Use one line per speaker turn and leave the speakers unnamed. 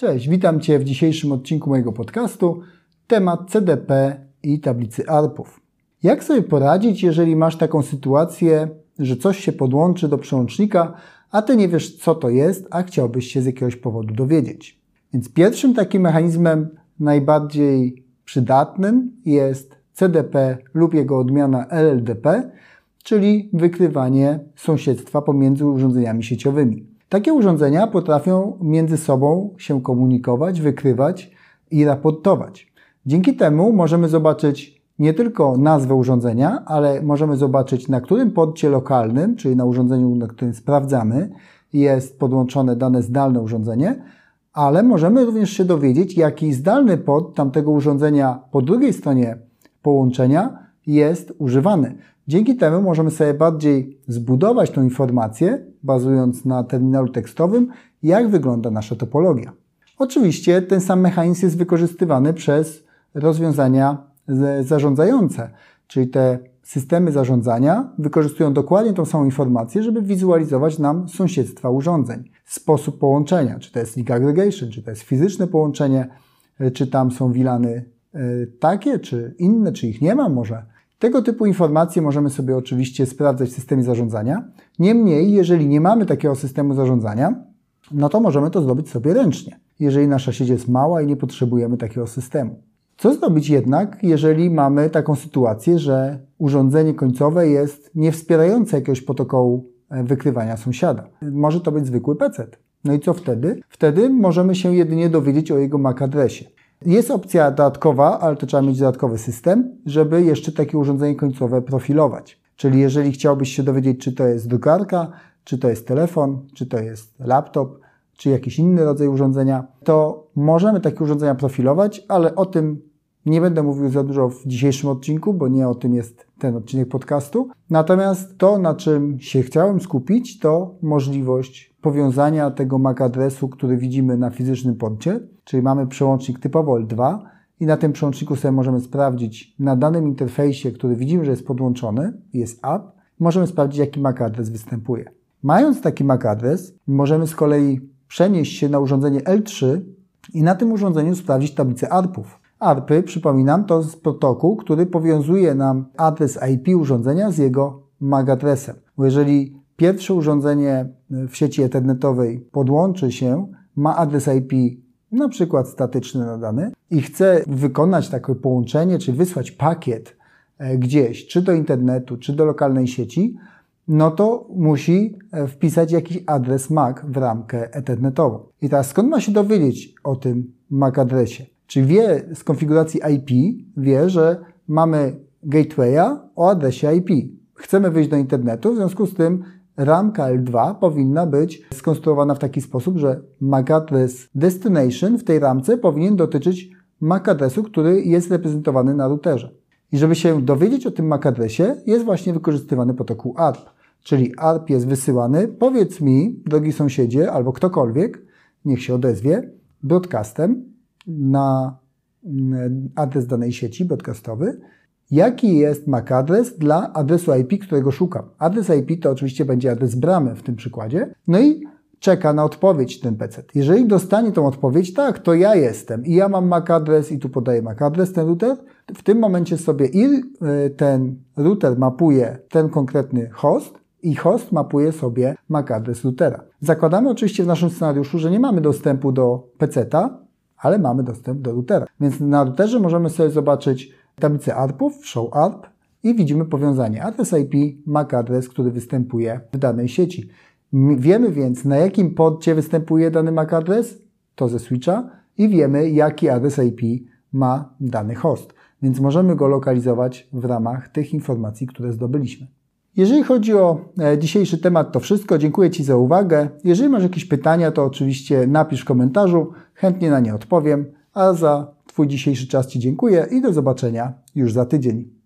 Cześć, witam Cię w dzisiejszym odcinku mojego podcastu. Temat CDP i tablicy ARPów. Jak sobie poradzić, jeżeli masz taką sytuację, że coś się podłączy do przełącznika, a Ty nie wiesz, co to jest, a chciałbyś się z jakiegoś powodu dowiedzieć? Więc pierwszym takim mechanizmem najbardziej przydatnym jest CDP lub jego odmiana LLDP, czyli wykrywanie sąsiedztwa pomiędzy urządzeniami sieciowymi. Takie urządzenia potrafią między sobą się komunikować, wykrywać i raportować. Dzięki temu możemy zobaczyć nie tylko nazwę urządzenia, ale możemy zobaczyć na którym porcie lokalnym, czyli na urządzeniu, na którym sprawdzamy, jest podłączone dane zdalne urządzenie, ale możemy również się dowiedzieć, jaki zdalny port tamtego urządzenia po drugiej stronie połączenia jest używany. Dzięki temu możemy sobie bardziej zbudować tą informację, bazując na terminalu tekstowym, jak wygląda nasza topologia. Oczywiście ten sam mechanizm jest wykorzystywany przez rozwiązania zarządzające, czyli te systemy zarządzania wykorzystują dokładnie tą samą informację, żeby wizualizować nam sąsiedztwa urządzeń, sposób połączenia, czy to jest link aggregation, czy to jest fizyczne połączenie, czy tam są wilany e, takie, czy inne, czy ich nie ma może. Tego typu informacje możemy sobie oczywiście sprawdzać w systemie zarządzania. Niemniej, jeżeli nie mamy takiego systemu zarządzania, no to możemy to zrobić sobie ręcznie, jeżeli nasza sieć jest mała i nie potrzebujemy takiego systemu. Co zrobić jednak, jeżeli mamy taką sytuację, że urządzenie końcowe jest niewspierające jakiegoś protokołu e, wykrywania sąsiada? Może to być zwykły PC. No i co wtedy? Wtedy możemy się jedynie dowiedzieć o jego MAC adresie. Jest opcja dodatkowa, ale to trzeba mieć dodatkowy system, żeby jeszcze takie urządzenie końcowe profilować. Czyli jeżeli chciałbyś się dowiedzieć, czy to jest drukarka, czy to jest telefon, czy to jest laptop, czy jakiś inny rodzaj urządzenia, to możemy takie urządzenia profilować, ale o tym nie będę mówił za dużo w dzisiejszym odcinku, bo nie o tym jest ten odcinek podcastu. Natomiast to, na czym się chciałem skupić, to możliwość powiązania tego MAC adresu, który widzimy na fizycznym porcie, czyli mamy przełącznik typowo L2 i na tym przełączniku sobie możemy sprawdzić na danym interfejsie, który widzimy, że jest podłączony, jest app, możemy sprawdzić, jaki MAC adres występuje. Mając taki MAC adres, możemy z kolei przenieść się na urządzenie L3 i na tym urządzeniu sprawdzić tablicę ARPów. ARPy, przypominam, to jest protokół, który powiązuje nam adres IP urządzenia z jego MAC adresem. Bo jeżeli pierwsze urządzenie w sieci ethernetowej podłączy się, ma adres IP na przykład statyczny nadany i chce wykonać takie połączenie, czy wysłać pakiet e, gdzieś, czy do internetu, czy do lokalnej sieci, no to musi e, wpisać jakiś adres MAC w ramkę ethernetową. I teraz skąd ma się dowiedzieć o tym MAC adresie? Czy wie z konfiguracji IP, wie, że mamy gatewaya o adresie IP. Chcemy wyjść do internetu, w związku z tym ramka L2 powinna być skonstruowana w taki sposób, że MAC adres destination w tej ramce powinien dotyczyć MAC adresu, który jest reprezentowany na routerze. I żeby się dowiedzieć o tym MAC adresie, jest właśnie wykorzystywany protokół ARP. Czyli ARP jest wysyłany, powiedz mi, drogi sąsiedzie, albo ktokolwiek, niech się odezwie, broadcastem na mm, adres danej sieci broadcastowy, jaki jest MAC adres dla adresu IP, którego szukam. Adres IP to oczywiście będzie adres bramy w tym przykładzie. No i czeka na odpowiedź ten PC. Jeżeli dostanie tą odpowiedź, tak, to ja jestem i ja mam MAC adres i tu podaję MAC adres, ten router, w tym momencie sobie i y, ten router mapuje ten konkretny host i host mapuje sobie MAC adres routera. Zakładamy oczywiście w naszym scenariuszu, że nie mamy dostępu do PC-a, ale mamy dostęp do routera. Więc na routerze możemy sobie zobaczyć tablicę ARPów, show ARP i widzimy powiązanie adres IP, MAC adres, który występuje w danej sieci. Wiemy więc, na jakim porcie występuje dany MAC adres, to ze switcha, i wiemy, jaki adres IP ma dany host. Więc możemy go lokalizować w ramach tych informacji, które zdobyliśmy. Jeżeli chodzi o e, dzisiejszy temat, to wszystko. Dziękuję Ci za uwagę. Jeżeli masz jakieś pytania, to oczywiście napisz w komentarzu, chętnie na nie odpowiem. A za Twój dzisiejszy czas Ci dziękuję i do zobaczenia już za tydzień.